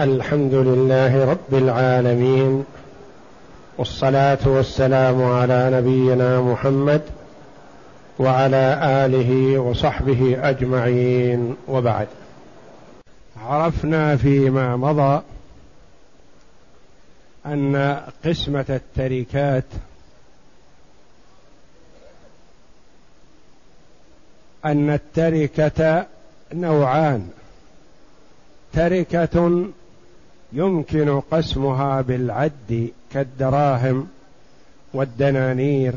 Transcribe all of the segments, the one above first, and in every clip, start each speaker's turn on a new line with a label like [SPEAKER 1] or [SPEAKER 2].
[SPEAKER 1] الحمد لله رب العالمين والصلاة والسلام على نبينا محمد وعلى آله وصحبه أجمعين وبعد. عرفنا فيما مضى أن قسمة التركات أن التركة نوعان. تركة يمكن قسمها بالعد كالدراهم والدنانير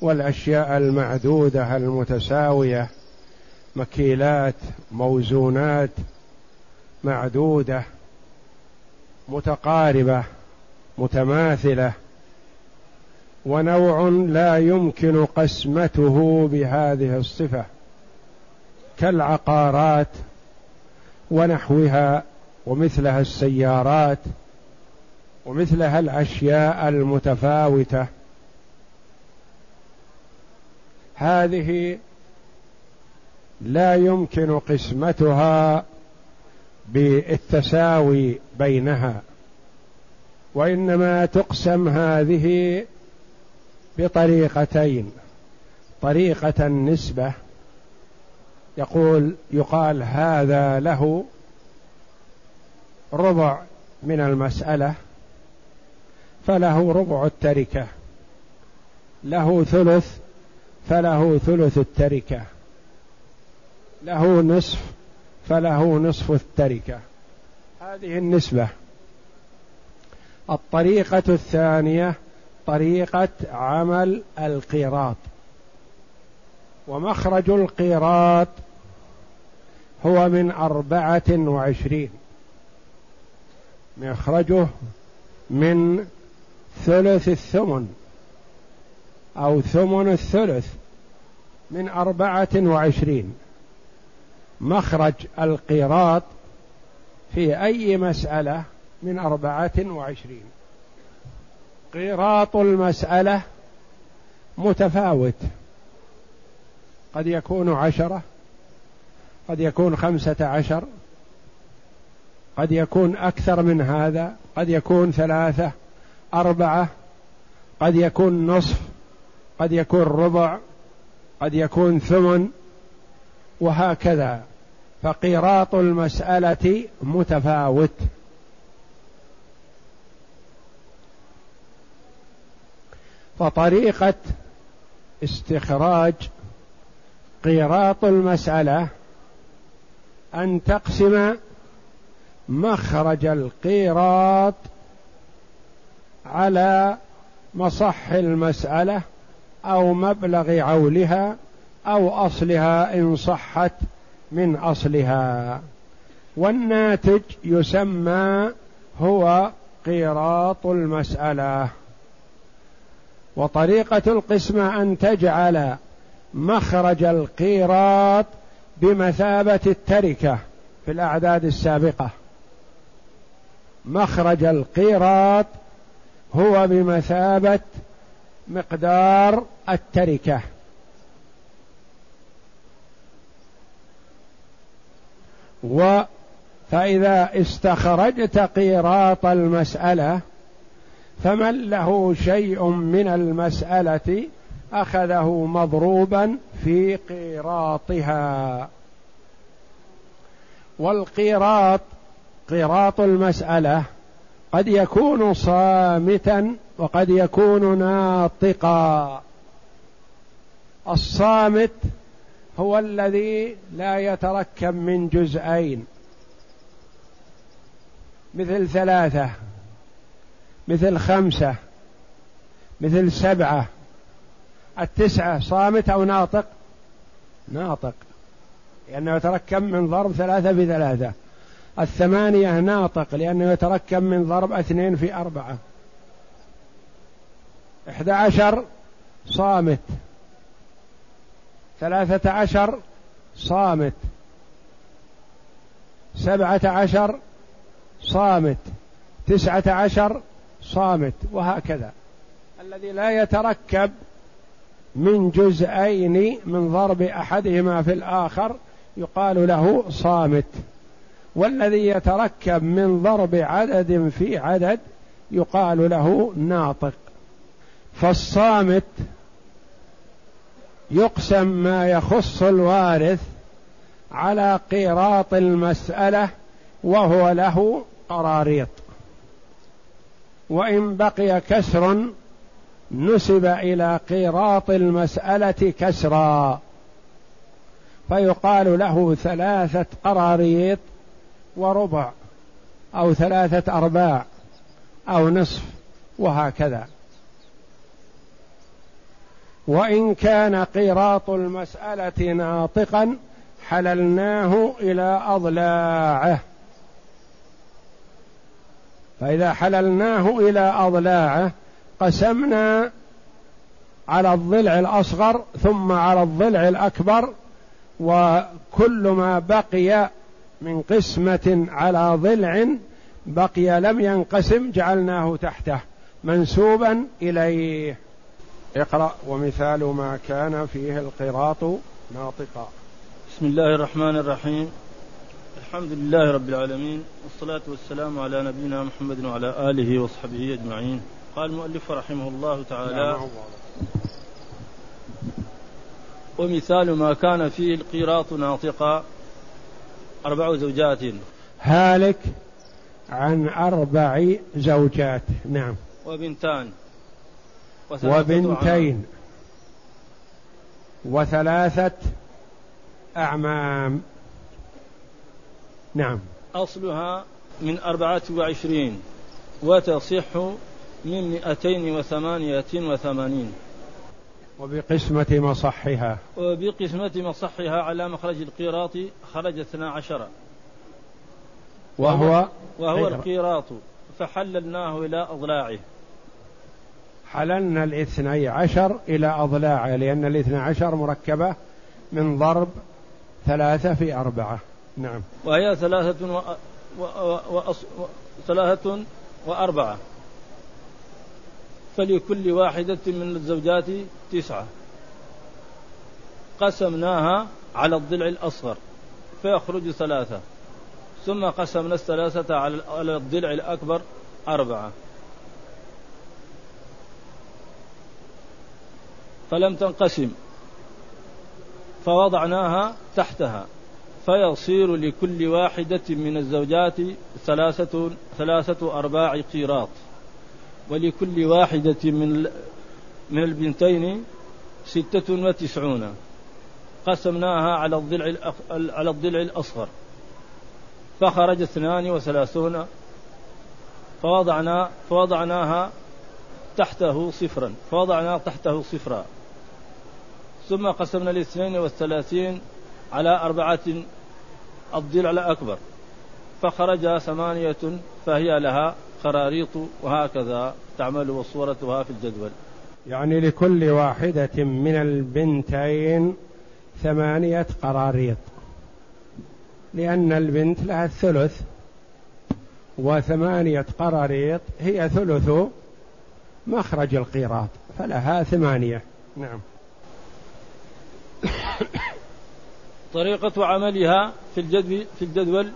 [SPEAKER 1] والأشياء المعدودة المتساوية مكيلات موزونات معدودة متقاربة متماثلة ونوع لا يمكن قسمته بهذه الصفة كالعقارات ونحوها ومثلها السيارات ومثلها الأشياء المتفاوتة. هذه لا يمكن قسمتها بالتساوي بينها وإنما تقسم هذه بطريقتين. طريقة النسبة يقول يقال هذا له ربع من المسألة فله ربع التركة له ثلث فله ثلث التركة له نصف فله نصف التركة. هذه النسبة. الطريقة الثانية طريقة عمل القيراط ومخرج القيراط هو من أربعة وعشرين. مخرجه من ثلث الثمن أو ثمن الثلث من أربعة وعشرين. مخرج القيراط في أي مسألة من أربعة وعشرين؟ قيراط المسألة متفاوت. قد يكون عشرة قد يكون خمسة عشر قد يكون أكثر من هذا قد يكون ثلاثة أربعة قد يكون نصف قد يكون ربع قد يكون ثمن وهكذا. فقيراط المسألة متفاوت. فطريقة استخراج قيراط المسألة أن تقسم مخرج القيراط على مصح المسألة أو مبلغ عولها أو أصلها إن صحت من أصلها. والناتج يسمى هو قيراط المسألة. وطريقة القسمة أن تجعل مخرج القيراط بمثابة التركة في الأعداد السابقة. مخرج القيراط هو بمثابة مقدار التركة. و فإذا استخرجت قيراط المسألة فمن له شيء من المسألة أخذه مضروبا في قيراطها. والقيراط قراط المسألة قد يكون صامتا وقد يكون ناطقا. الصامت هو الذي لا يتركب من جزئين. مثل ثلاثة مثل خمسة مثل سبعة. التسعة صامت أو ناطق؟ ناطق. لأنه يتركب من ضرب ثلاثة بثلاثة. الثمانية ناطق لأنه يتركب من ضرب اثنين في أربعة. إحدى عشر صامت. ثلاثة عشر صامت. سبعة عشر صامت. تسعة عشر صامت وهكذا. الذي لا يتركب من جزئين من ضرب أحدهما في الآخر يقال له صامت. والذي يتركب من ضرب عدد في عدد يقال له ناطق. فالصامت يقسم ما يخص الوارث على قيراط المسألة وهو له قراريط. وإن بقي كسر نسب إلى قيراط المسألة كسرا. فيقال له ثلاثة قراريط وربع أو ثلاثة أرباع أو نصف وهكذا. وإن كان قيراط المسألة ناطقا حللناه إلى أضلاعه. فإذا حللناه إلى أضلاعه قسمنا على الضلع الأصغر ثم على الضلع الأكبر وكل ما بقي من قسمة على ضلع بقي لم ينقسم جعلناه تحته منسوبا إليه. اقرأ ومثال ما كان فيه القراط ناطقا.
[SPEAKER 2] بسم الله الرحمن الرحيم. الحمد لله رب العالمين والصلاة والسلام على نبينا محمد وعلى آله وصحبه أجمعين. قال المؤلف رحمه الله تعالى ومثال ما كان فيه القيراط ناطقا. أربع زوجات.
[SPEAKER 1] هالك عن أربع زوجات. نعم.
[SPEAKER 2] وبنتان.
[SPEAKER 1] وبنتين. وثلاثة أعمام. نعم.
[SPEAKER 2] أصلها من أربعة وعشرين وتصح من مئتين وثمانية وثمانين.
[SPEAKER 1] وبقسمة مصحها.
[SPEAKER 2] وبقسمة مصحها على مخرج القيراط خرج اثنا عشر.
[SPEAKER 1] وهو
[SPEAKER 2] وهو القيراط فحللناه إلى أضلاعه.
[SPEAKER 1] حللنا الاثني عشر إلى أضلاعه لأن الاثنى عشر مركبة من ضرب ثلاثة في أربعة. نعم.
[SPEAKER 2] وهي ثلاثة و... و... و... و... ثلاثة وأربعة. فلكل واحدة من الزوجات تسعة. قسمناها على الضلع الأصغر فيخرج ثلاثة. ثم قسمنا الثلاثة على الضلع الأكبر أربعة. فلم تنقسم فوضعناها تحتها. فيصير لكل واحدة من الزوجات ثلاثة ثلاثة أرباع قيراط. ولكل واحدة من من البنتين ستة وتسعون. قسمناها على الضلع على الضلع الأصغر. فخرج اثنان وثلاثون. فوضعنا فوضعناها تحته صفرا. فوضعنا تحته صفرا. ثم قسمنا الاثنين والثلاثين على أربعة الضلع الأكبر. فخرج ثمانية فهي لها قراريط وهكذا تعمل وصورتها في الجدول.
[SPEAKER 1] يعني لكل واحدة من البنتين ثمانية قراريط. لأن البنت لها الثلث وثمانية قراريط هي ثلث مخرج القيراط فلها ثمانية. نعم.
[SPEAKER 2] طريقة عملها في الجدول في الجدول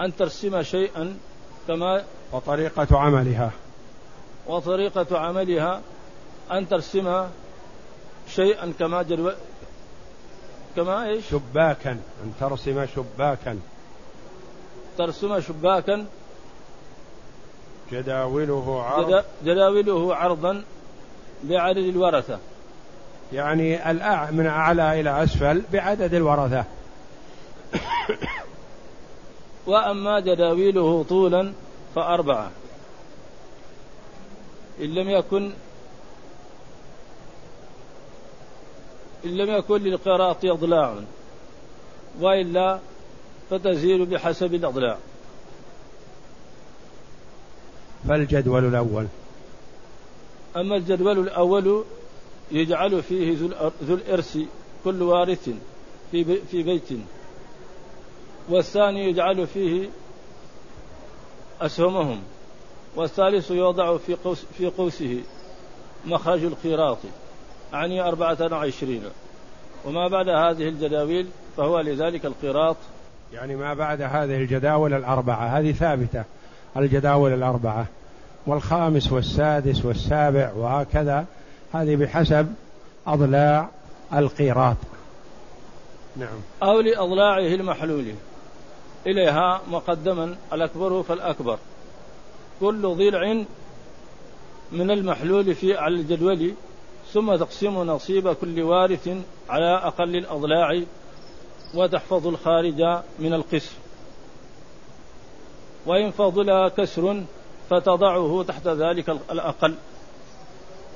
[SPEAKER 2] أن ترسم شيئا كما
[SPEAKER 1] وطريقة عملها.
[SPEAKER 2] وطريقة عملها أن ترسم شيئا كما جدول كما إيش؟
[SPEAKER 1] شباكا أن ترسم شباكا.
[SPEAKER 2] ترسم شباكا.
[SPEAKER 1] جداوله عرض.
[SPEAKER 2] جداوله عرضا بعدد الورثة.
[SPEAKER 1] يعني الأع من أعلى إلى أسفل بعدد الورثة.
[SPEAKER 2] وأما جداويله طولا فأربعة. إن لم يكن إن لم يكن للقراط أضلاع وإلا فتزيل بحسب الأضلاع.
[SPEAKER 1] فالجدول الأول.
[SPEAKER 2] أما الجدول الأول يجعل فيه ذو الإرث كل وارث في في بيت. والثاني يجعل فيه أسهمهم والثالث يوضع في قوس في قوسه مخرج القيراط أعني أربعة وعشرين. وما بعد هذه الجداويل فهو لذلك القيراط
[SPEAKER 1] يعني ما بعد هذه الجداول الأربعة هذه ثابتة الجداول الأربعة والخامس والسادس والسابع وهكذا هذه بحسب أضلاع القيراط
[SPEAKER 2] نعم أو لأضلاعه المحلول. إليها مقدما الأكبر فالأكبر. كل ضلع من المحلول في على الجدول ثم تقسم نصيب كل وارث على أقل الأضلاع وتحفظ الخارج من القسم وإن فضل كسر فتضعه تحت ذلك الأقل.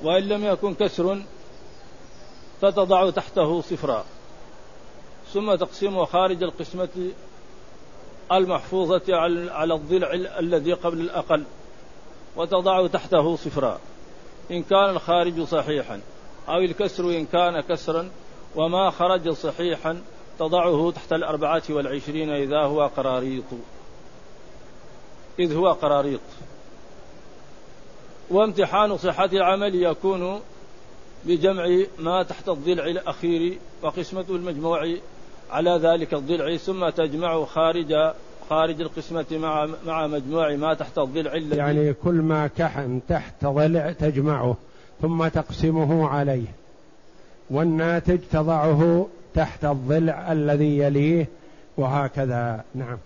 [SPEAKER 2] وإن لم يكن كسر فتضع تحته صفرا. ثم تقسم خارج القسمة المحفوظة على الضلع الذي قبل الأقل وتضع تحته صفرا إن كان الخارج صحيحا أو الكسر إن كان كسرا وما خرج صحيحا تضعه تحت الأربعة والعشرين إذا هو قراريط. إذ هو قراريط. وامتحان صحة العمل يكون بجمع ما تحت الضلع الأخير وقسمة المجموع على ذلك الضلع ثم تجمع خارج خارج القسمة مع مع مجموع ما تحت الضلع الذي
[SPEAKER 1] يعني كل ما كحن تحت ضلع تجمعه ثم تقسمه عليه. والناتج تضعه تحت الضلع الذي يليه وهكذا. نعم.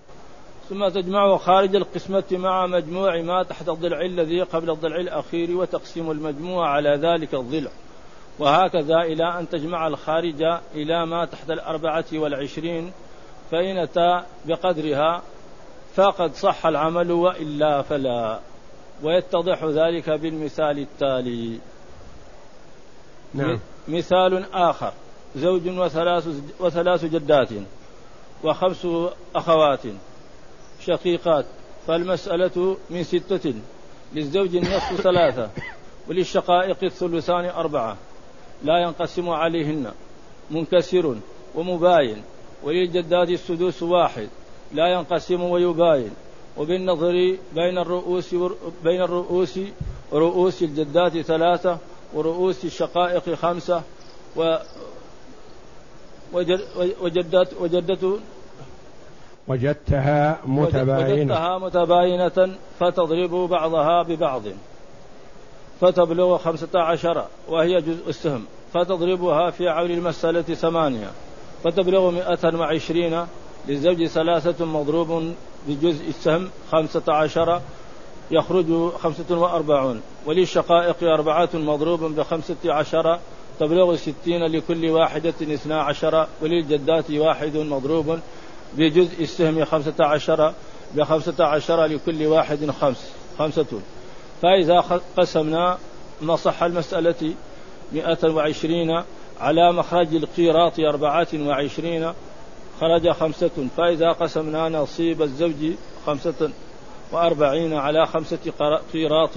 [SPEAKER 2] ثم تجمع خارج القسمة مع مجموع ما تحت الضلع الذي قبل الضلع الأخير وتقسيم المجموع على ذلك الضلع. وهكذا إلى أن تجمع الخارج إلى ما تحت الأربعة والعشرين فإن أتى بقدرها فقد صح العمل وإلا فلا. ويتضح ذلك بالمثال التالي. نعم. مثال آخر. زوج وثلاث, وثلاث جدات وخمس أخوات شقيقات. فالمسألة من ستة للزوج النصف ثلاثة وللشقائق الثلثان أربعة. لا ينقسم عليهن منكسر ومباين وللجدات السدوس واحد لا ينقسم ويباين. وبالنظر بين الرؤوس بين الرؤوس رؤوس الجدات ثلاثة ورؤوس الشقائق خمسة و وجدت وجدت
[SPEAKER 1] وجدتها متباينة.
[SPEAKER 2] وجدتها متباينة فتضرب بعضها ببعض. فتبلغ خمسة عشر وهي جزء السهم فتضربها في عول المسألة ثمانية فتبلغ مئة وعشرين للزوج ثلاثة مضروب بجزء السهم خمسة عشر يخرج خمسة وأربعون وللشقائق أربعة مضروب بخمسة عشر تبلغ ستين لكل واحدة اثنا عشر وللجدات واحد مضروب بجزء السهم خمسة عشر بخمسة عشر لكل واحد خمس خمسة. فإذا قسمنا نصح المسألة مئة وعشرين على مخرج القيراط أربعة وعشرين خرج خمسة فإذا قسمنا نصيب الزوج خمسة وأربعين على خمسة قيراط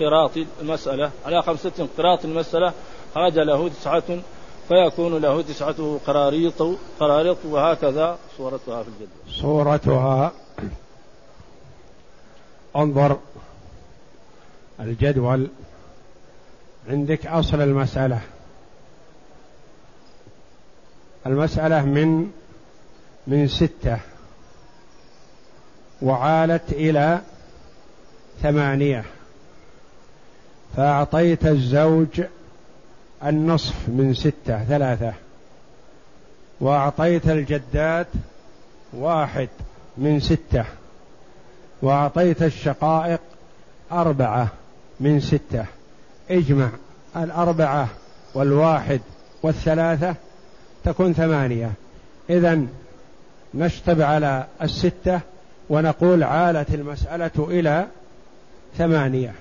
[SPEAKER 2] قراط المسألة على خمسة قراط المسألة خرج له تسعة فيكون له تسعة قراريط قراريط وهكذا صورتها في الجدول.
[SPEAKER 1] صورتها. انظر. الجدول عندك أصل المسألة. المسألة من من ستة. وعالت إلى ثمانية. فأعطيت الزوج النصف من ستة ثلاثة. وأعطيت الجدات واحد من ستة. وأعطيت الشقائق أربعة. من ستة. اجمع الأربعة والواحد والثلاثة تكون ثمانية. إذا نشطب على الستة ونقول عالت المسألة إلى ثمانية.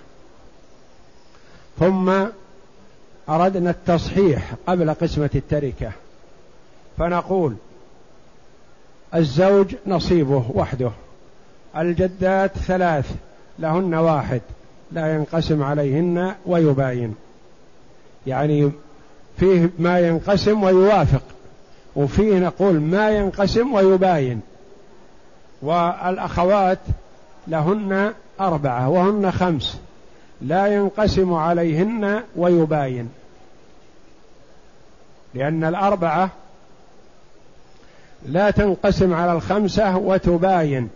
[SPEAKER 1] ثم أردنا التصحيح قبل قسمة التركة. فنقول الزوج نصيبه وحده. الجدات ثلاث لهن واحد. لا ينقسم عليهن ويباين. يعني فيه ما ينقسم ويوافق وفيه نقول ما ينقسم ويباين. والأخوات لهن أربعة وهن خمس لا ينقسم عليهن ويباين. لأن الأربعة لا تنقسم على الخمسة وتباين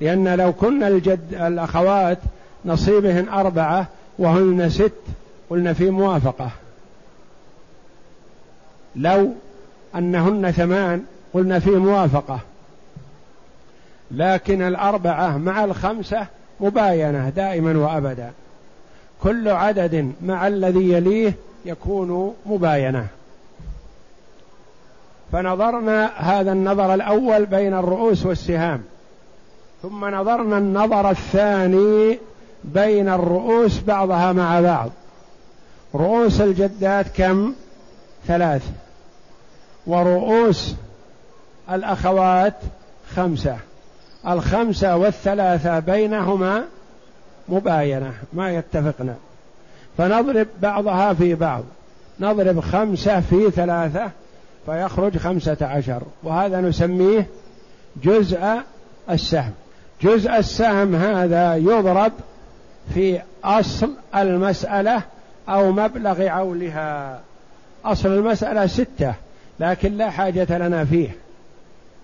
[SPEAKER 1] لأن لو كنا الجد الأخوات نصيبهن أربعة وهن ست. قلنا في موافقة. لو أنهن ثمان قلنا في موافقة. لكن الأربعة مع الخمسة مباينة دائما وأبدا. كل عدد مع الذي يليه يكون مباينة. فنظرنا هذا النظر الأول بين الرؤوس والسهام. ثم نظرنا النظر الثاني بين الرؤوس بعضها مع بعض. رؤوس الجدات كم؟ ثلاث. ورؤوس الأخوات خمسة. الخمسة والثلاثة بينهما مباينة ما يتفقن. فنضرب بعضها في بعض. نضرب خمسة في ثلاثة فيخرج خمسة عشر. وهذا نسميه جزء السهم. جزء السهم هذا يضرب في أصل المسألة أو مبلغ عولها. أصل المسألة ستة لكن لا حاجة لنا فيه.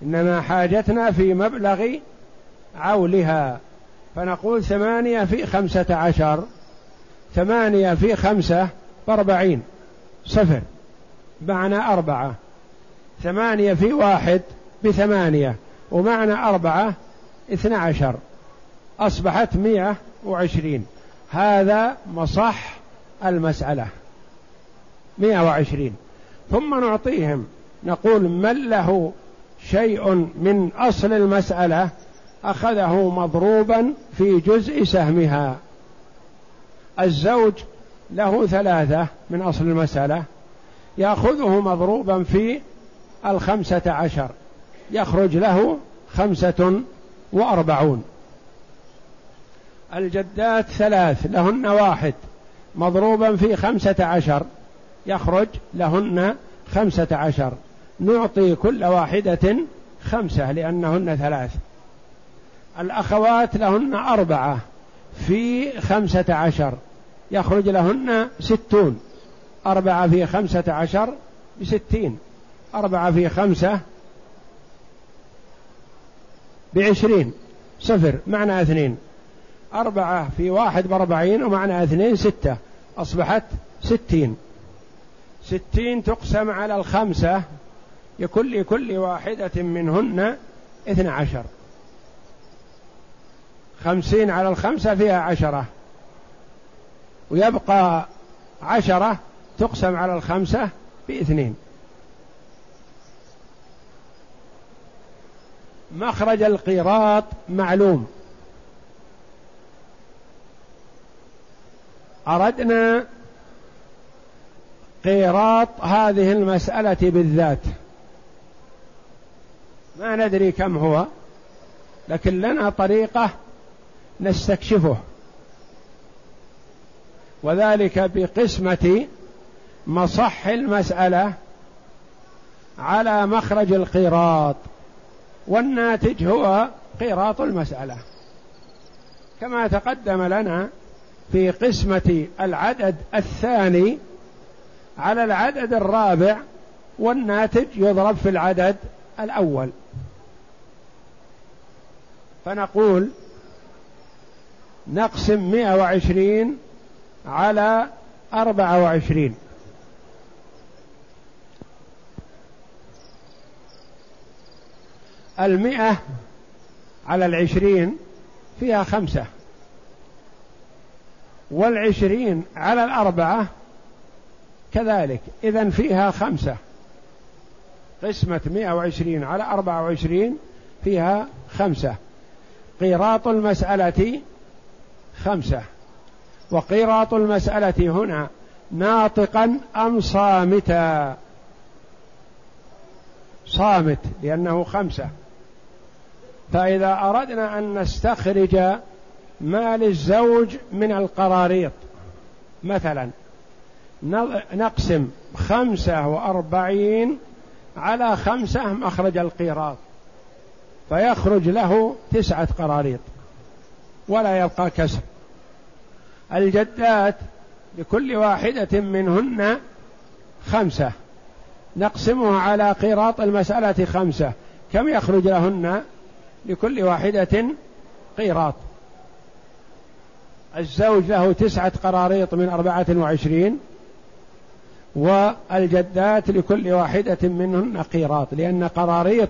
[SPEAKER 1] إنما حاجتنا في مبلغ عولها. فنقول ثمانية في خمسة عشر ثمانية في خمسة بأربعين صفر. معنى أربعة. ثمانية في واحد بثمانية ومعنى أربعة اثنى عشر. أصبحت مئة وعشرين. هذا مصح المسألة. مئة وعشرين. ثم نعطيهم. نقول من له شيء من أصل المسألة أخذه مضروبا في جزء سهمها. الزوج له ثلاثة من أصل المسألة. يأخذه مضروبا في الخمسة عشر. يخرج له خمسة وأربعون. الجدات ثلاث لهن واحد. مضروبا في خمسة عشر. يخرج لهن خمسة عشر. نعطي كل واحدة خمسة لأنهن ثلاث. الأخوات لهن أربعة في خمسة عشر. يخرج لهن ستون. أربعة في خمسة عشر بستين. أربعة في خمسة بعشرين. صفر. معنى اثنين. أربعة في واحد بأربعين ومعنى اثنين ستة. أصبحت ستين. ستين تقسم على الخمسة. لكل واحدة منهن اثنى عشر. خمسين على الخمسة فيها عشرة. ويبقى عشرة تقسم على الخمسة باثنين. مخرج القيراط معلوم. أردنا قيراط هذه المسألة بالذات. ما ندري كم هو لكن لنا طريقة نستكشفه. وذلك بقسمة مصح المسألة على مخرج القيراط والناتج هو قيراط المسألة. كما تقدم لنا في قسمة العدد الثاني على العدد الرابع والناتج يضرب في العدد الأول. فنقول نقسم مئة وعشرين على أربعة وعشرين. المئة على العشرين فيها خمسة. والعشرين على الأربعة كذلك. إذا فيها خمسة. قسمة مئة وعشرين على أربعة وعشرين فيها خمسة. قيراط المسألة خمسة. وقيراط المسألة هنا ناطقا أم صامتا؟ صامت لأنه خمسة. فإذا أردنا أن نستخرج مال الزوج من القراريط. مثلا نقسم خمسة وأربعين على خمسة مخرج القيراط. فيخرج له تسعة قراريط. ولا يبقى كسر الجدات لكل واحدة منهن خمسة. نقسمها على قيراط المسألة خمسة. كم يخرج لهن؟ لكل واحدة قيراط. الزوج له تسعة قراريط من أربعة وعشرين والجدات لكل واحدة منهن قيراط لأن قراريط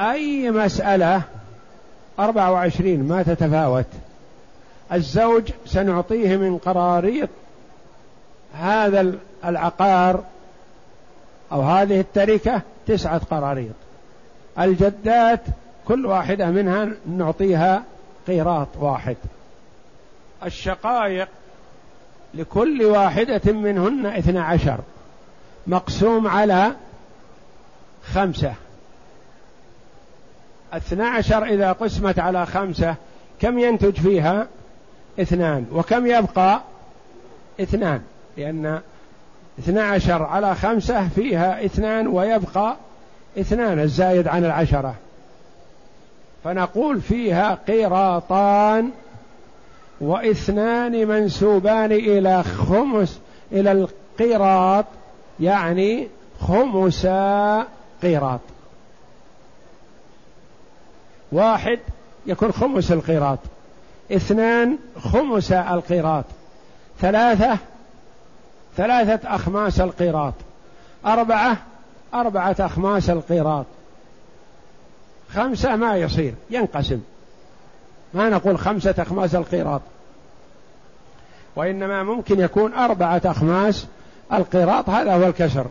[SPEAKER 1] أي مسألة أربعة وعشرين ما تتفاوت. الزوج سنعطيه من قراريط هذا العقار أو هذه التركة تسعة قراريط. الجدات كل واحدة منها نعطيها قيراط واحد. الشقائق لكل واحدة منهن اثنى عشر مقسوم على خمسة. اثنى عشر إذا قسمت على خمسة كم ينتج فيها؟ اثنان. وكم يبقى؟ اثنان. لأن اثنى عشر على خمسة فيها اثنان ويبقى اثنان الزايد عن العشرة. فنقول فيها قيراطان واثنان منسوبان إلى خمس إلى القيراط يعني خمسا قيراط. واحد يكون خمس القيراط. اثنان خمس القيراط. ثلاثة ثلاثة أخماس القيراط. أربعة أربعة أخماس القيراط. خمسة ما يصير ينقسم. ما نقول خمسة أخماس القيراط وإنما ممكن يكون أربعة أخماس القيراط هذا هو الكسر.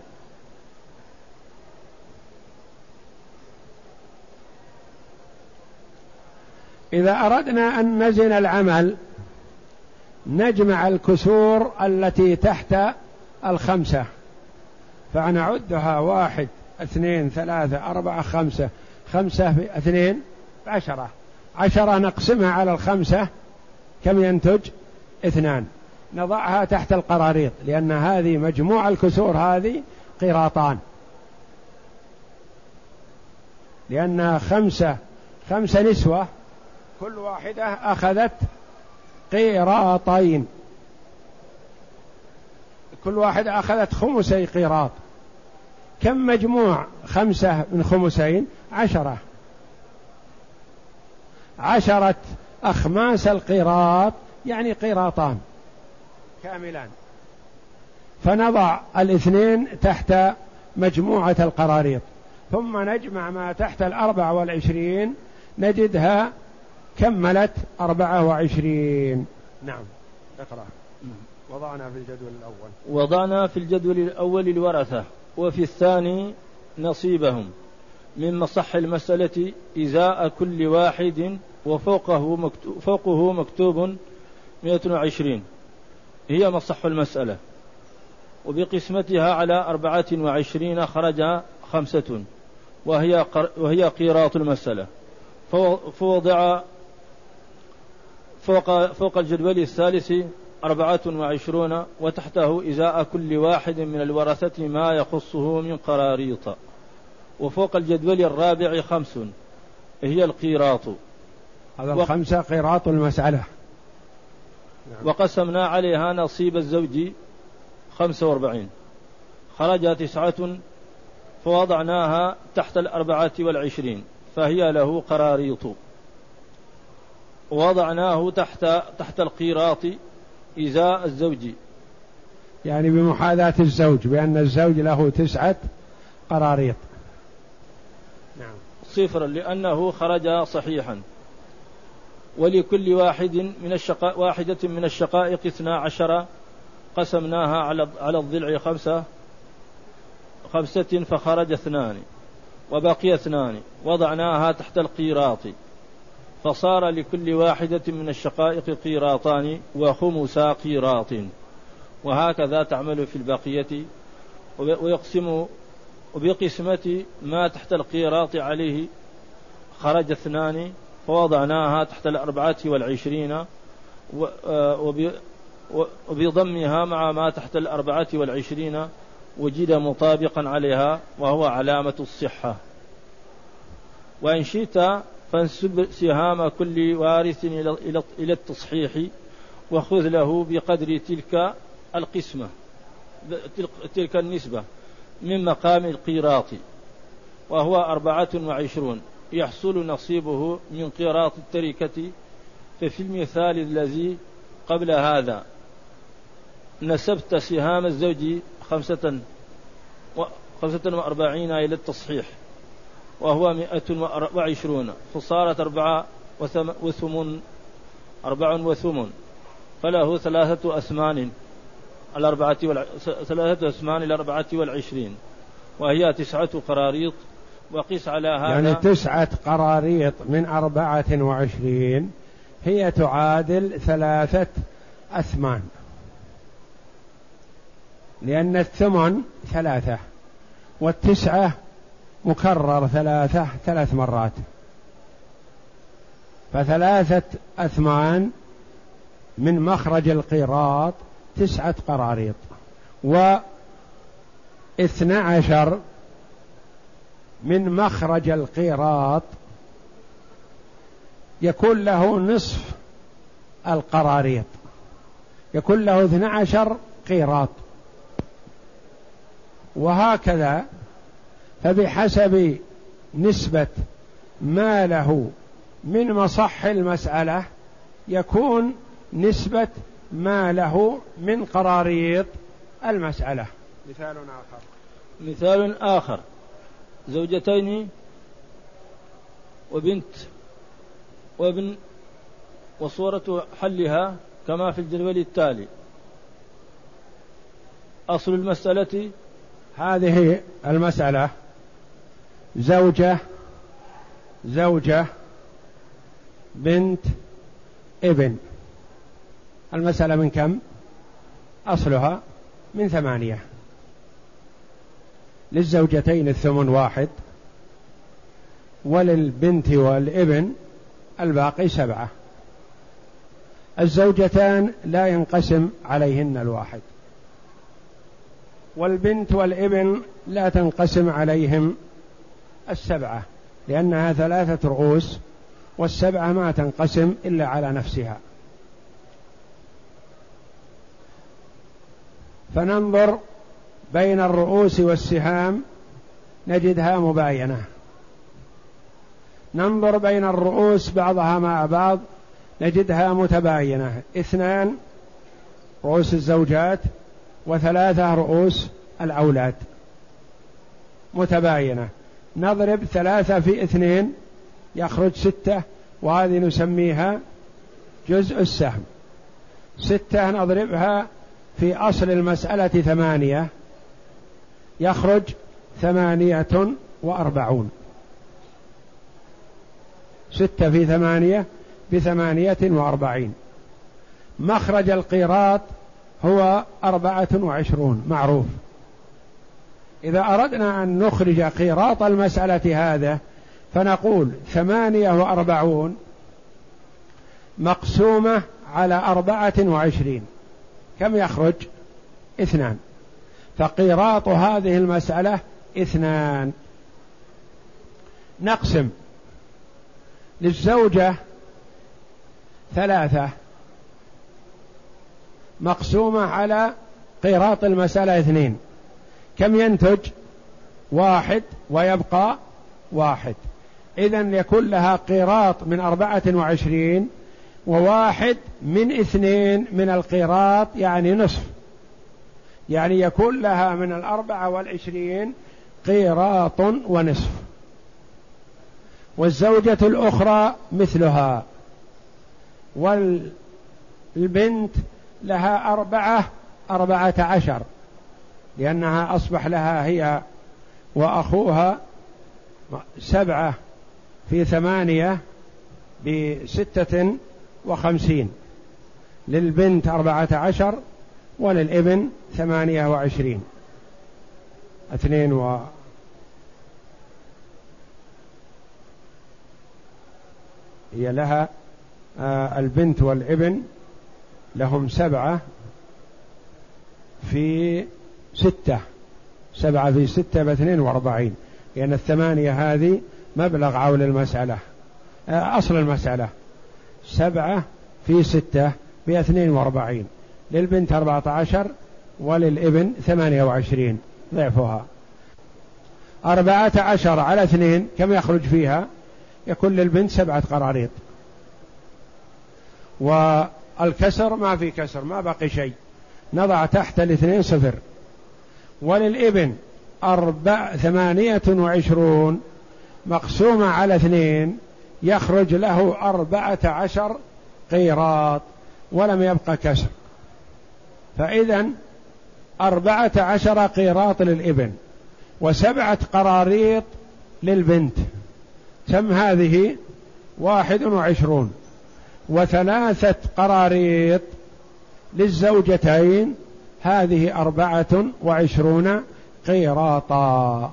[SPEAKER 1] إذا أردنا أن نزن العمل نجمع الكسور التي تحت الخمسة فنعدها واحد اثنين ثلاثة أربعة خمسة خمسة اثنين عشرة. عشرة نقسمها على الخمسة كم ينتج؟ اثنان. نضعها تحت القراريط لأن هذه مجموع الكسور هذه قراطان. لأنها خمسة خمسة نسوة كل واحدة أخذت قيراطين كل واحدة أخذت خمسي قيراط كم مجموع خمسة من خمسين؟ عشرة. عشرة أخماس القيراط يعني قيراطان كاملان. فنضع الاثنين تحت مجموعة القراريط ثم نجمع ما تحت الأربع والعشرين نجدها كملت أربعة وعشرين. نعم اقرأ. وضعنا في الجدول الأول.
[SPEAKER 2] وضعنا في الجدول الأول الورثة وفي الثاني نصيبهم من مصح المسألة إزاء كل واحد وفوقه مكتوب, فوقه مكتوب 120 هي مصح المسألة. وبقسمتها على أربعة وعشرين خرج خمسة. وهي, وهي قيراط المسألة. فوضع فوق, فوق الجدول الثالث أربعة وعشرون وتحته إزاء كل واحد من الورثة ما يخصه من قراريط. وفوق الجدول الرابع خمس. هي القيراط.
[SPEAKER 1] هذا الخمسة قيراط المسألة.
[SPEAKER 2] نعم. وقسمنا عليها نصيب الزوج خمسة وأربعين. خرج تسعة فوضعناها تحت الأربعة والعشرين فهي له قراريط وضعناه تحت تحت القيراط إزاء الزوج.
[SPEAKER 1] يعني بمحاذاة الزوج بأن الزوج له تسعة قراريط.
[SPEAKER 2] نعم صفر لأنه خرج صحيحا. ولكل واحد من الشقاء واحدة من الشقائق اثنا عشر قسمناها على على الضلع خمسة خمسة فخرج اثنان وبقي اثنان وضعناها تحت القيراط. فصار لكل واحدة من الشقائق قيراطان وخمسا قيراط. وهكذا تعمل في البقية ويقسم وبقسمة ما تحت القيراط عليه خرج اثنان فوضعناها تحت الأربعة والعشرين وبضمها مع ما تحت الأربعة والعشرين وجد مطابقا عليها وهو علامة الصحة. وإن شئت فانسب سهام كل وارث إلى التصحيح وخذ له بقدر تلك القسمة تلك النسبة من مقام القيراط وهو أربعة وعشرون. يحصل نصيبه من قيراط التركة ففي المثال الذي قبل هذا نسبت سهام الزوج خمسة و خمسة وأربعين إلى التصحيح وهو مئة وعشرون فصارت أربعة وثمن أربع وثمن فله ثلاثة أثمان الأربعة. ثلاثة أثمان الأربعة والعشرين وهي تسعة قراريط وقس على هذا.
[SPEAKER 1] يعني تسعة قراريط من أربعة وعشرين هي تعادل ثلاثة أثمان. لأن الثمن ثلاثة والتسعة مكرر ثلاثة ثلاث مرات. فثلاثة أثمان من مخرج القيراط تسعة قراريط. وإثنى عشر من مخرج القيراط يكون له نصف القراريط. يكون له اثنى عشر قيراط. وهكذا فبحسب نسبة ما له من مصح المسألة يكون نسبة ما له من قراريط المسألة. مثال آخر.
[SPEAKER 2] مثال آخر. زوجتين وبنت وابن وصورة حلها كما في الجدول التالي. أصل المسألة
[SPEAKER 1] هذه المسألة زوجة زوجة بنت ابن. المسألة من كم؟ أصلها من ثمانية. للزوجتين الثمن واحد وللبنت والابن الباقي سبعة. الزوجتان لا ينقسم عليهن الواحد. والبنت والابن لا تنقسم عليهم السبعة لأنها ثلاثة رؤوس والسبعة ما تنقسم إلا على نفسها. فننظر بين الرؤوس والسهام نجدها مباينة. ننظر بين الرؤوس بعضها مع بعض نجدها متباينة. اثنان رؤوس الزوجات وثلاثة رؤوس الأولاد. متباينة. نضرب ثلاثة في اثنين يخرج ستة وهذه نسميها جزء السهم. ستة نضربها في أصل المسألة ثمانية. يخرج ثمانية وأربعون. ستة في ثمانية بثمانية وأربعين. مخرج القيراط هو أربعة وعشرون معروف. إذا أردنا أن نخرج قيراط المسألة هذا فنقول ثمانية وأربعون مقسومة على أربعة وعشرين. كم يخرج؟ اثنان. فقيراط هذه المسألة اثنان. نقسم. للزوجة ثلاثة. مقسومة على قيراط المسألة اثنين. كم ينتج؟ واحد. ويبقى واحد. إذا يكون لها قيراط من أربعة وعشرين وواحد من اثنين من القيراط يعني نصف. يعني يكون لها من الأربعة والعشرين قيراط ونصف. والزوجة الأخرى مثلها. والبنت لها أربعة أربعة عشر لأنها أصبح لها هي وأخوها سبعة في ثمانية بستة وخمسين. للبنت أربعة عشر وللإبن ثمانية وعشرين. اثنين و هي لها آه البنت والإبن لهم سبعة في ستة. سبعة في ستة باثنين وأربعين. لأن الثمانية هذه مبلغ عول المسألة آه أصل المسألة. سبعة في ستة باثنين وأربعين. للبنت أربعة عشر وللابن ثمانية وعشرين ضعفها. أربعة عشر على اثنين كم يخرج فيها؟ يكون للبنت سبعة قراريط. والكسر ما في كسر ما بقي شيء. نضع تحت الاثنين صفر. وللابن أربع ثمانية وعشرون. مقسومة على اثنين يخرج له أربعة عشر قيراط ولم يبقى كسر. فإذا أربعة عشر قيراط للإبن وسبعة قراريط للبنت. كم هذه؟ واحد وعشرون. وثلاثة قراريط للزوجتين هذه أربعة وعشرون قيراطا.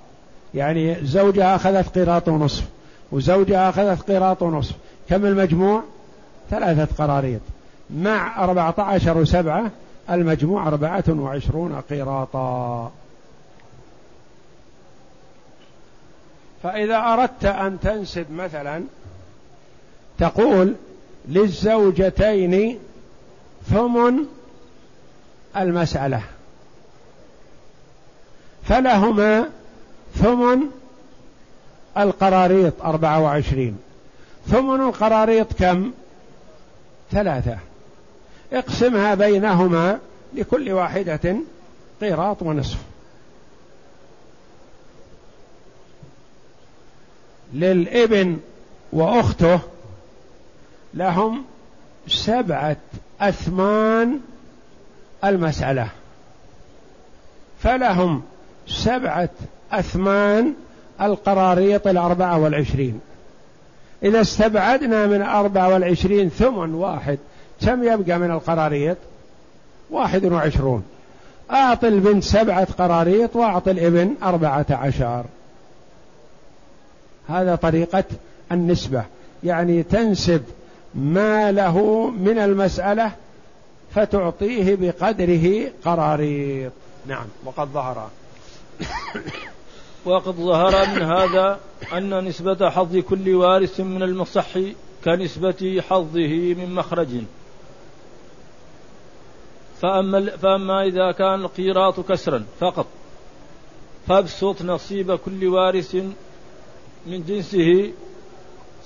[SPEAKER 1] يعني زوجها أخذت قيراط ونصف وزوجها أخذت قيراط ونصف. كم المجموع؟ ثلاثة قراريط. مع أربعة عشر وسبعة المجموع أربعة وعشرون قيراطا فإذا أردت أن تنسب مثلا تقول للزوجتين ثمن المسألة فلهما ثمن القراريط أربعة وعشرين. ثمن القراريط كم؟ ثلاثة. اقسمها بينهما لكل واحدة قيراط ونصف. للإبن وأخته لهم سبعة أثمان المسألة. فلهم سبعة أثمان القراريط الأربعة والعشرين. إذا استبعدنا من الأربعة والعشرين ثمن واحد كم يبقى من القراريط؟ واحد وعشرون. أعطي البنت سبعة قراريط وأعطي الابن أربعة عشر. هذا طريقة النسبة. يعني تنسب ما له من المسألة فتعطيه بقدره قراريط. نعم وقد ظهر.
[SPEAKER 2] وقد ظهر من هذا أن نسبة حظ كل وارث من المصح كنسبة حظه من مخرج. فأما, فأما إذا كان القيراط كسرا فقط. فابسط نصيب كل وارث من جنسه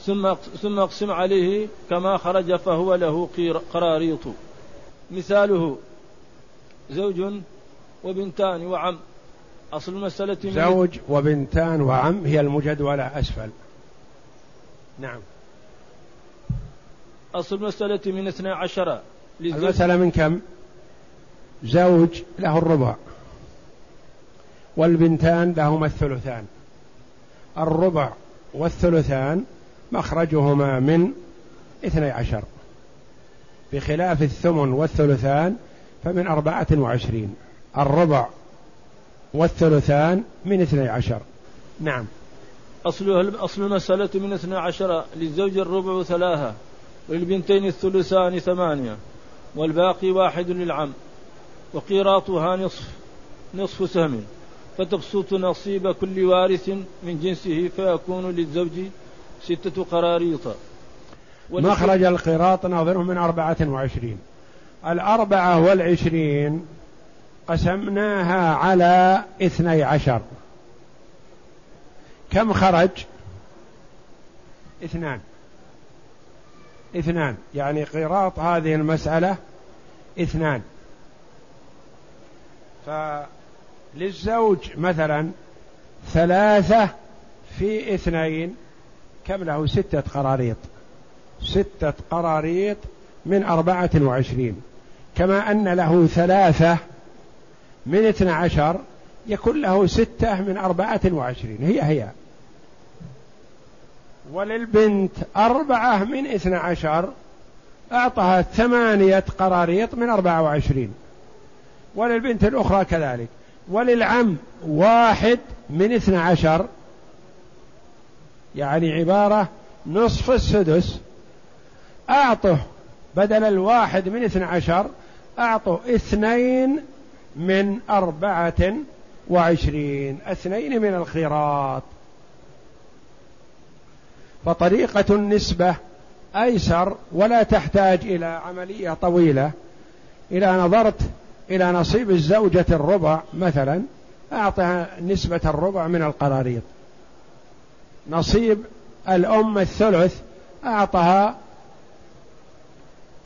[SPEAKER 2] ثم ثم اقسم عليه كما خرج فهو له قراريط مثاله زوج وبنتان وعم. أصل المسألة
[SPEAKER 1] زوج وبنتان وعم هي المجدولة أسفل. نعم.
[SPEAKER 2] أصل المسألة من اثنى عشر
[SPEAKER 1] المسألة من كم؟ زوج له الربع والبنتان لهما الثلثان. الربع والثلثان مخرجهما من اثني عشر. بخلاف الثمن والثلثان فمن أربعة وعشرين. الربع والثلثان من اثني عشر. نعم.
[SPEAKER 2] أصل أصل المسألة من اثني عشر للزوج الربع ثلاثة وللبنتين الثلثان ثمانية والباقي واحد للعم. وقيراطها نصف نصف سهم فتبسط نصيب كل وارث من جنسه فيكون للزوج ستة قراريط.
[SPEAKER 1] مخرج القراط ناظره من أربعة وعشرين. الأربعة والعشرين قسمناها على اثني عشر. كم خرج؟ اثنان. اثنان. يعني قراط هذه المسألة اثنان. فللزوج مثلا ثلاثة في اثنين كم له؟ ستة قراريط. ستة قراريط من أربعة وعشرين. كما أن له ثلاثة من اثنى عشر يكون له ستة من أربعة وعشرين. هي هي. وللبنت أربعة من اثنى عشر أعطها ثمانية قراريط من أربعة وعشرين. وللبنت الأخرى كذلك. وللعم واحد من اثنى عشر. يعني عبارة نصف السدس. أعطه بدل الواحد من اثنى عشر أعطه اثنين من أربعة وعشرين. اثنين من الخيرات. فطريقة النسبة أيسر ولا تحتاج إلى عملية طويلة. إذا نظرت إلى نصيب الزوجة الربع مثلا أعطها نسبة الربع من القراريط. نصيب الأم الثلث أعطها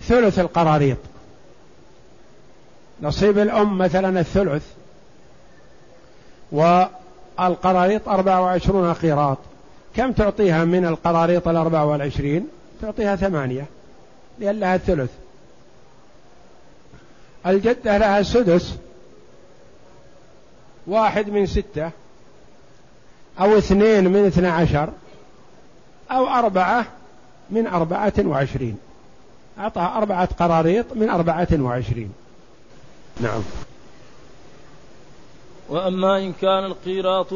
[SPEAKER 1] ثلث القراريط. نصيب الأم مثلا الثلث والقراريط أربعة وعشرون قيراط. كم تعطيها من القراريط الأربعة والعشرين؟ تعطيها ثمانية لأن لها الثلث. الجدة لها سدس. واحد من ستة. أو اثنين من اثنى عشر. أو أربعة من أربعة وعشرين. أعطاها أربعة قراريط من أربعة وعشرين. نعم.
[SPEAKER 2] وأما إن كان القيراط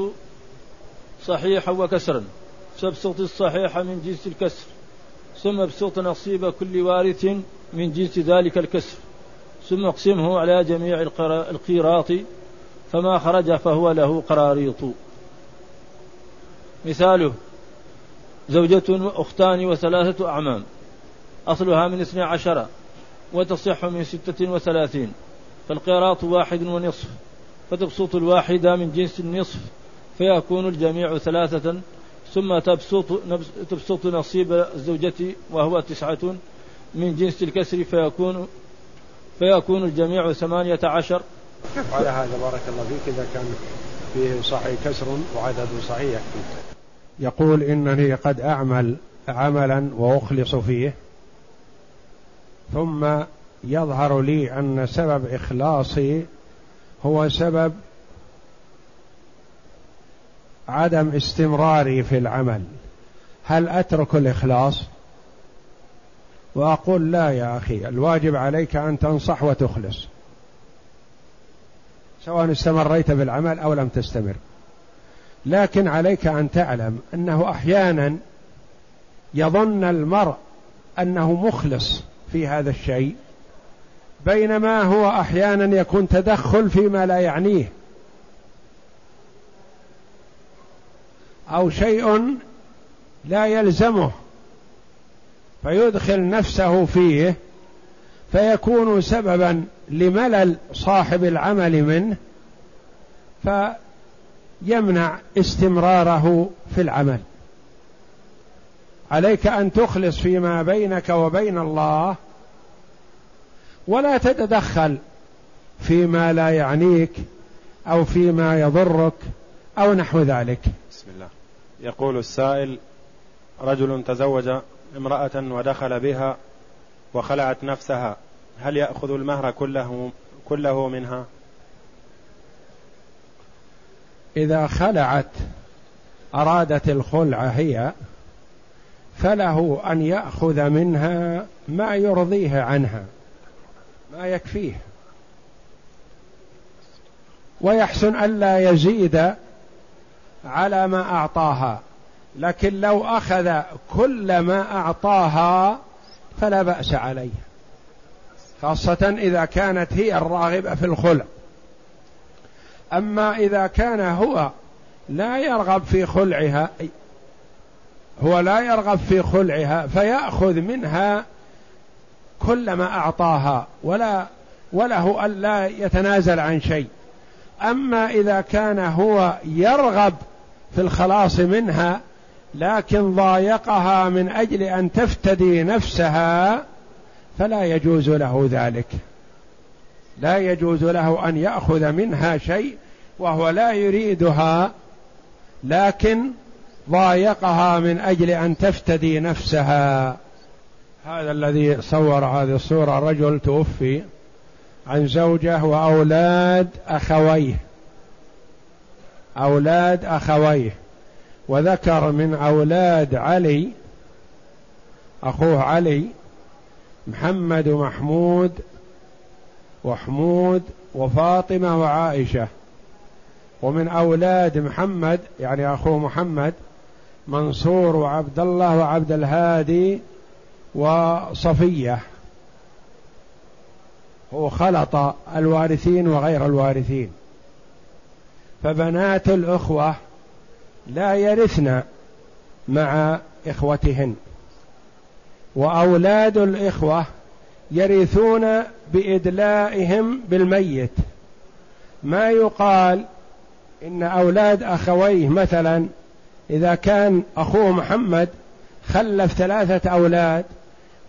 [SPEAKER 2] صحيحا وكسرا فابسط الصحيح من جنس الكسر ثم ابسط نصيب كل وارث من جنس ذلك الكسر. ثم اقسمه على جميع القيراط فما خرج فهو له قراريط. مثاله زوجة وأختان وثلاثة أعمام أصلها من اثني عشر وتصح من ستة وثلاثين فالقيراط واحد ونصف فتبسط الواحدة من جنس النصف فيكون الجميع ثلاثة ثم تبسط تبسط نصيب الزوجة وهو تسعة من جنس الكسر فيكون فيكون الجميع ثمانية عشر.
[SPEAKER 1] كيف على هذا بارك الله فيك إذا كان فيه صحيح كسر وعدد صحيح. يقول إنني قد أعمل عملا وأخلص فيه ثم يظهر لي أن سبب إخلاصي هو سبب عدم استمراري في العمل. هل أترك الإخلاص؟ وأقول لا يا أخي الواجب عليك أن تنصح وتخلص. سواء استمريت بالعمل أو لم تستمر. لكن عليك أن تعلم أنه أحيانا يظن المرء أنه مخلص في هذا الشيء بينما هو أحيانا يكون تدخل فيما لا يعنيه. أو شيء لا يلزمه. فيدخل نفسه فيه فيكون سببا لملل صاحب العمل منه فيمنع استمراره في العمل. عليك أن تخلص فيما بينك وبين الله ولا تتدخل فيما لا يعنيك أو فيما يضرك أو نحو ذلك.
[SPEAKER 3] بسم الله. يقول السائل رجل تزوج امرأة ودخل بها وخلعت نفسها. هل يأخذ المهر كله كله منها؟
[SPEAKER 1] إذا خلعت أرادت الخلع هي فله أن يأخذ منها ما يرضيه عنها ما يكفيه. ويحسن ألا يزيد على ما أعطاها. لكن لو أخذ كل ما أعطاها فلا بأس عليه خاصة إذا كانت هي الراغبة في الخلع أما إذا كان هو لا يرغب في خلعها هو لا يرغب في خلعها فيأخذ منها كل ما أعطاها ولا وله ألا يتنازل عن شيء. أما إذا كان هو يرغب في الخلاص منها لكن ضايقها من أجل أن تفتدي نفسها فلا يجوز له ذلك. لا يجوز له أن يأخذ منها شيء وهو لا يريدها لكن ضايقها من أجل أن تفتدي نفسها. هذا الذي صور هذه الصورة رجل توفي عن زوجة وأولاد أخويه. أولاد أخويه. وذكر من أولاد علي أخوه علي محمد ومحمود وحمود وفاطمة وعائشة. ومن أولاد محمد يعني أخوه محمد منصور وعبد الله وعبد الهادي وصفية. هو خلط الوارثين وغير الوارثين. فبنات الأخوة لا يرثن مع إخوتهن. وأولاد الإخوة يرثون بإدلائهم بالميت. ما يقال إن أولاد أخويه مثلا إذا كان أخوه محمد خلف ثلاثة أولاد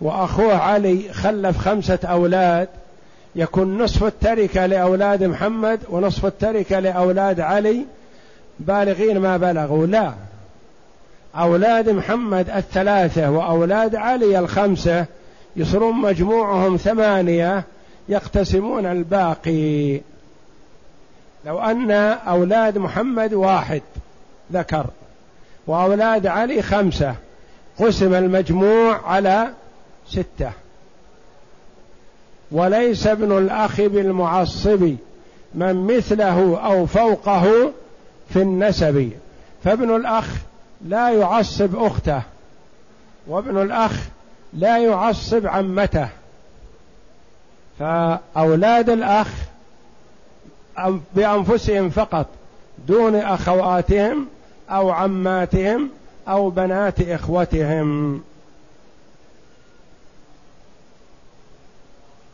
[SPEAKER 1] وأخوه علي خلف خمسة أولاد يكون نصف التركة لأولاد محمد ونصف التركة لأولاد علي بالغين ما بلغوا لا. أولاد محمد الثلاثة وأولاد علي الخمسة يصيرون مجموعهم ثمانية يقتسمون الباقي. لو أن أولاد محمد واحد ذكر وأولاد علي خمسة قسم المجموع على ستة. وليس ابن الأخ بالمعصب من مثله أو فوقه في النسب. فابن الأخ لا يعصب أخته وابن الأخ لا يعصب عمته. فأولاد الأخ بأنفسهم فقط دون أخواتهم أو عماتهم أو بنات إخوتهم.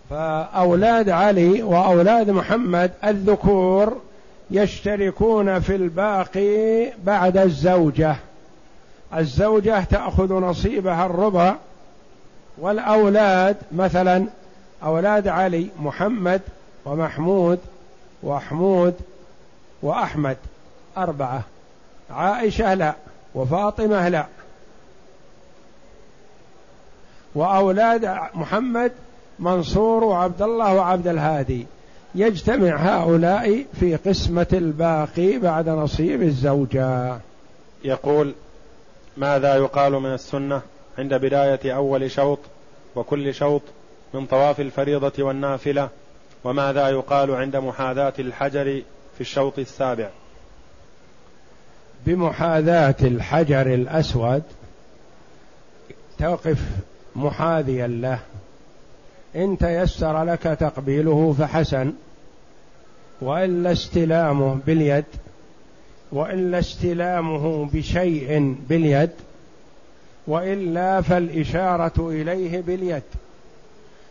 [SPEAKER 1] فأولاد علي وأولاد محمد الذكور يشتركون في الباقي بعد الزوجة. الزوجة تأخذ نصيبها الربع والأولاد مثلا أولاد علي محمد ومحمود وحمود وأحمد. أربعة. عائشة لا وفاطمة لا. وأولاد محمد منصور وعبد الله وعبد الهادي. يجتمع هؤلاء في قسمة الباقي بعد نصيب الزوجة.
[SPEAKER 3] يقول ماذا يقال من السنة عند بداية أول شوط وكل شوط من طواف الفريضة والنافلة؟ وماذا يقال عند محاذاة الحجر في الشوط السابع؟
[SPEAKER 1] بمحاذاة الحجر الأسود توقف محاذيا له. إن تيسر لك تقبيله فحسن. وإلا استلامه باليد وإلا استلامه بشيء باليد وإلا فالإشارة إليه باليد.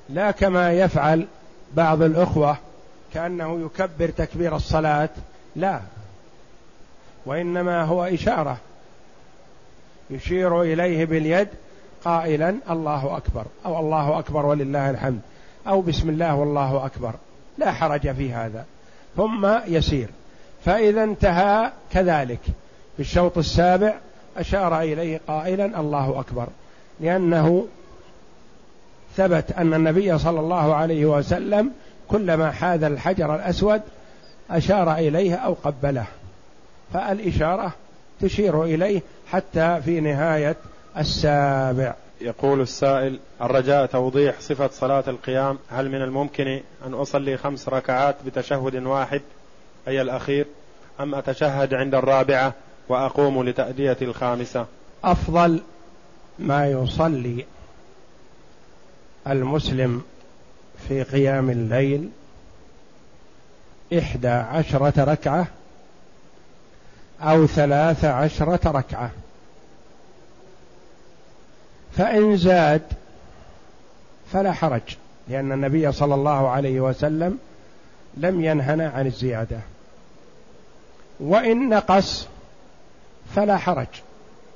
[SPEAKER 1] لا كما يفعل بعض الأخوة كأنه يكبر تكبير الصلاة لا. وإنما هو إشارة يشير إليه باليد قائلا الله أكبر أو الله أكبر ولله الحمد أو بسم الله والله أكبر. لا حرج في هذا. ثم يسير. فإذا انتهى كذلك. في الشوط السابع أشار إليه قائلا الله أكبر. لأنه ثبت أن النبي صلى الله عليه وسلم كلما حاذ الحجر الأسود أشار إليه أو قبله. فالإشارة تشير إليه حتى في نهاية السابع.
[SPEAKER 3] يقول السائل الرجاء توضيح صفة صلاة القيام هل من الممكن أن أصلي خمس ركعات بتشهد واحد أي الأخير أم أتشهد عند الرابعة وأقوم لتأدية الخامسة؟
[SPEAKER 1] أفضل ما يصلي المسلم في قيام الليل إحدى عشرة ركعة أو ثلاث عشرة ركعة. فإن زاد فلا حرج لأن النبي صلى الله عليه وسلم لم ينهنا عن الزيادة. وإن نقص فلا حرج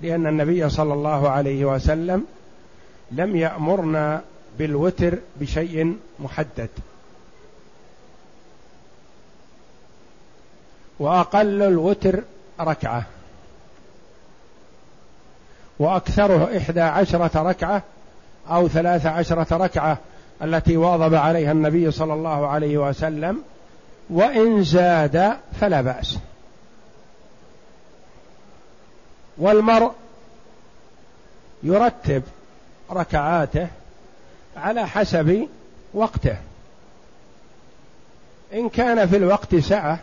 [SPEAKER 1] لأن النبي صلى الله عليه وسلم لم يأمرنا بالوتر بشيء محدد. وأقل الوتر ركعة. وأكثره إحدى عشرة ركعة أو ثلاث عشرة ركعة التي واظب عليها النبي صلى الله عليه وسلم وإن زاد فلا بأس. والمرء يرتب ركعاته على حسب وقته. إن كان في الوقت سعة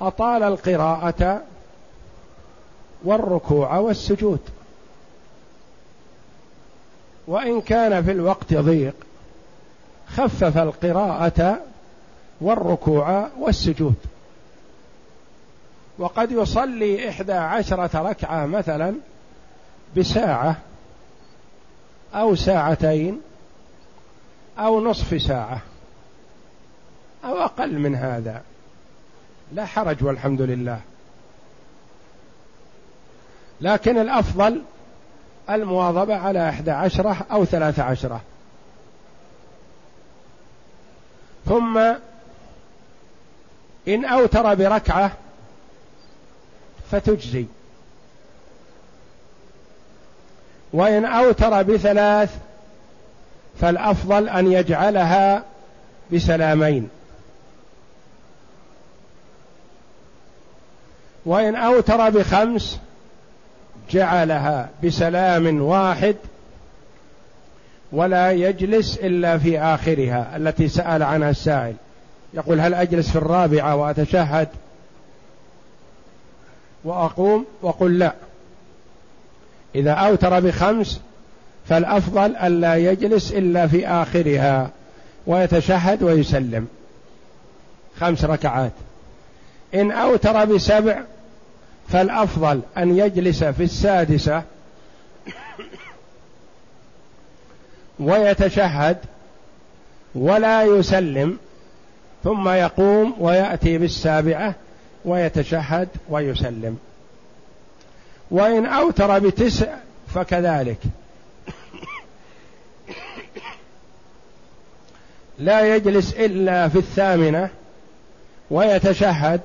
[SPEAKER 1] أطال القراءة والركوع والسجود. وإن كان في الوقت ضيق خفف القراءة والركوع والسجود. وقد يصلي إحدى عشرة ركعة مثلا بساعة أو ساعتين أو نصف ساعة أو أقل من هذا. لا حرج والحمد لله. لكن الأفضل المواظبة على إحدى عشرة أو ثلاثة عشرة. ثم إن أوتر بركعة فتجزي. وإن أوتر بثلاث فالأفضل أن يجعلها بسلامين. وإن أوتر بخمس جعلها بسلام واحد ولا يجلس إلا في آخرها التي سأل عنها السائل. يقول هل أجلس في الرابعة وأتشهد؟ وأقوم وقل لا. إذا أوتر بخمس فالأفضل ألا يجلس إلا في آخرها ويتشهد ويسلم. خمس ركعات. إن أوتر بسبع فالأفضل أن يجلس في السادسة ويتشهد ولا يسلم ثم يقوم ويأتي بالسابعة ويتشهد ويسلم. وإن أوتر بتسع فكذلك. لا يجلس إلا في الثامنة ويتشهد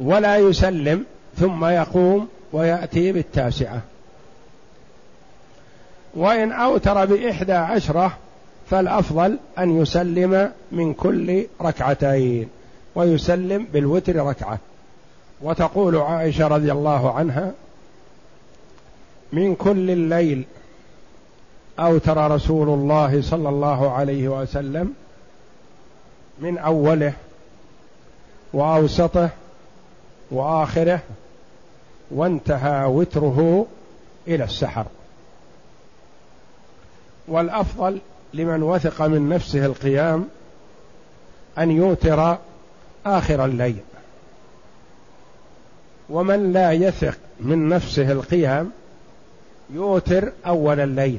[SPEAKER 1] ولا يسلم ثم يقوم ويأتي بالتاسعة. وإن أوتر بإحدى عشرة فالأفضل أن يسلم من كل ركعتين ويسلم بالوتر ركعة. وتقول عائشة رضي الله عنها من كل الليل أوتر رسول الله صلى الله عليه وسلم من أوله وأوسطه وآخره وانتهى وتره إلى السحر. والأفضل لمن وثق من نفسه القيام أن يوتر آخر الليل. ومن لا يثق من نفسه القيام يوتر أول الليل.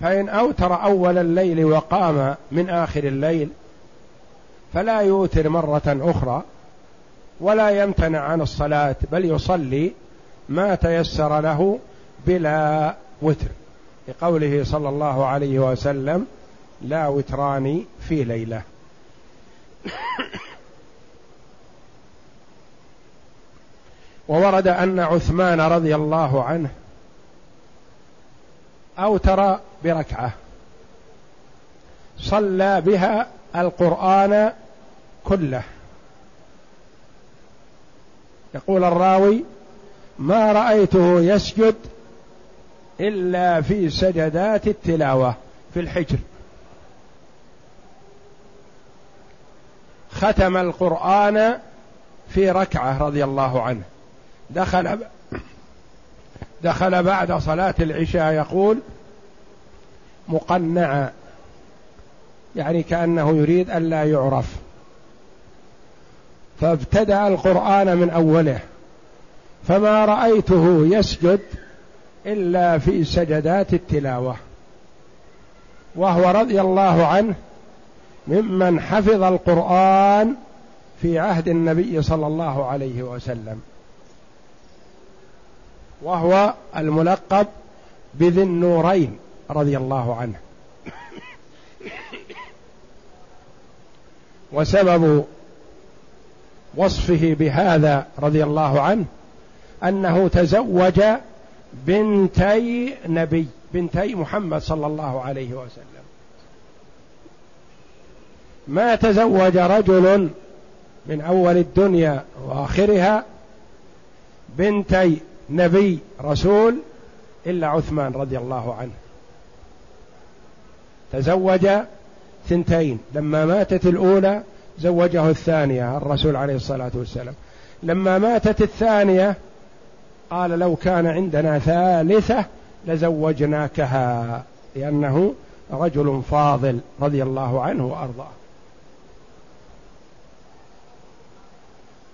[SPEAKER 1] فإن أوتر أول الليل وقام من آخر الليل فلا يوتر مرة أخرى. ولا يمتنع عن الصلاة بل يصلي ما تيسر له بلا وتر. لقوله صلى الله عليه وسلم لا وتران في ليلة. وورد أن عثمان رضي الله عنه أوتر بركعة. صلى بها القرآن كله. يقول الراوي ما رأيته يسجد إلا في سجدات التلاوة في الحجر. ختم القرآن في ركعة رضي الله عنه. دخل دخل بعد صلاة العشاء يقول مقنعا يعني كأنه يريد ألا يعرف. فابتدأ القرآن من أوله. فما رأيته يسجد إلا في سجدات التلاوة. وهو رضي الله عنه ممن حفظ القرآن في عهد النبي صلى الله عليه وسلم. وهو الملقب بذي النورين رضي الله عنه. وسبب وصفه بهذا رضي الله عنه أنه تزوج بنتي نبي بنتي محمد صلى الله عليه وسلم. ما تزوج رجل من أول الدنيا وآخرها بنتي نبي رسول إلا عثمان رضي الله عنه. تزوج ثنتين لما ماتت الأولى زوجه الثانية الرسول عليه الصلاة والسلام. لما ماتت الثانية قال لو كان عندنا ثالثة لزوجناكها لأنه رجل فاضل رضي الله عنه وأرضاه.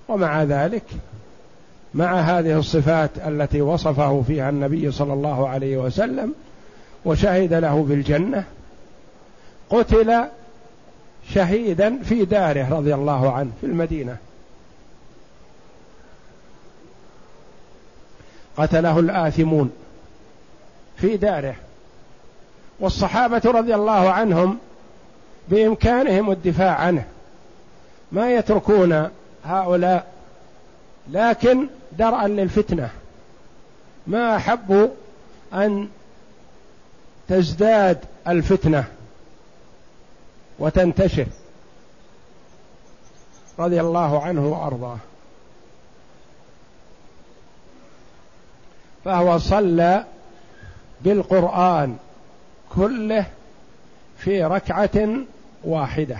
[SPEAKER 1] ومع ذلك مع هذه الصفات التي وصفه فيها النبي صلى الله عليه وسلم وشهد له بالجنة قتل شهيدا في داره رضي الله عنه في المدينة. قتله الآثمون في داره. والصحابة رضي الله عنهم بإمكانهم الدفاع عنه. ما يتركون هؤلاء لكن درءا للفتنة. ما أحبوا أن تزداد الفتنة. وتنتشر رضي الله عنه وأرضاه. فهو صلى بالقرآن كله في ركعة واحدة.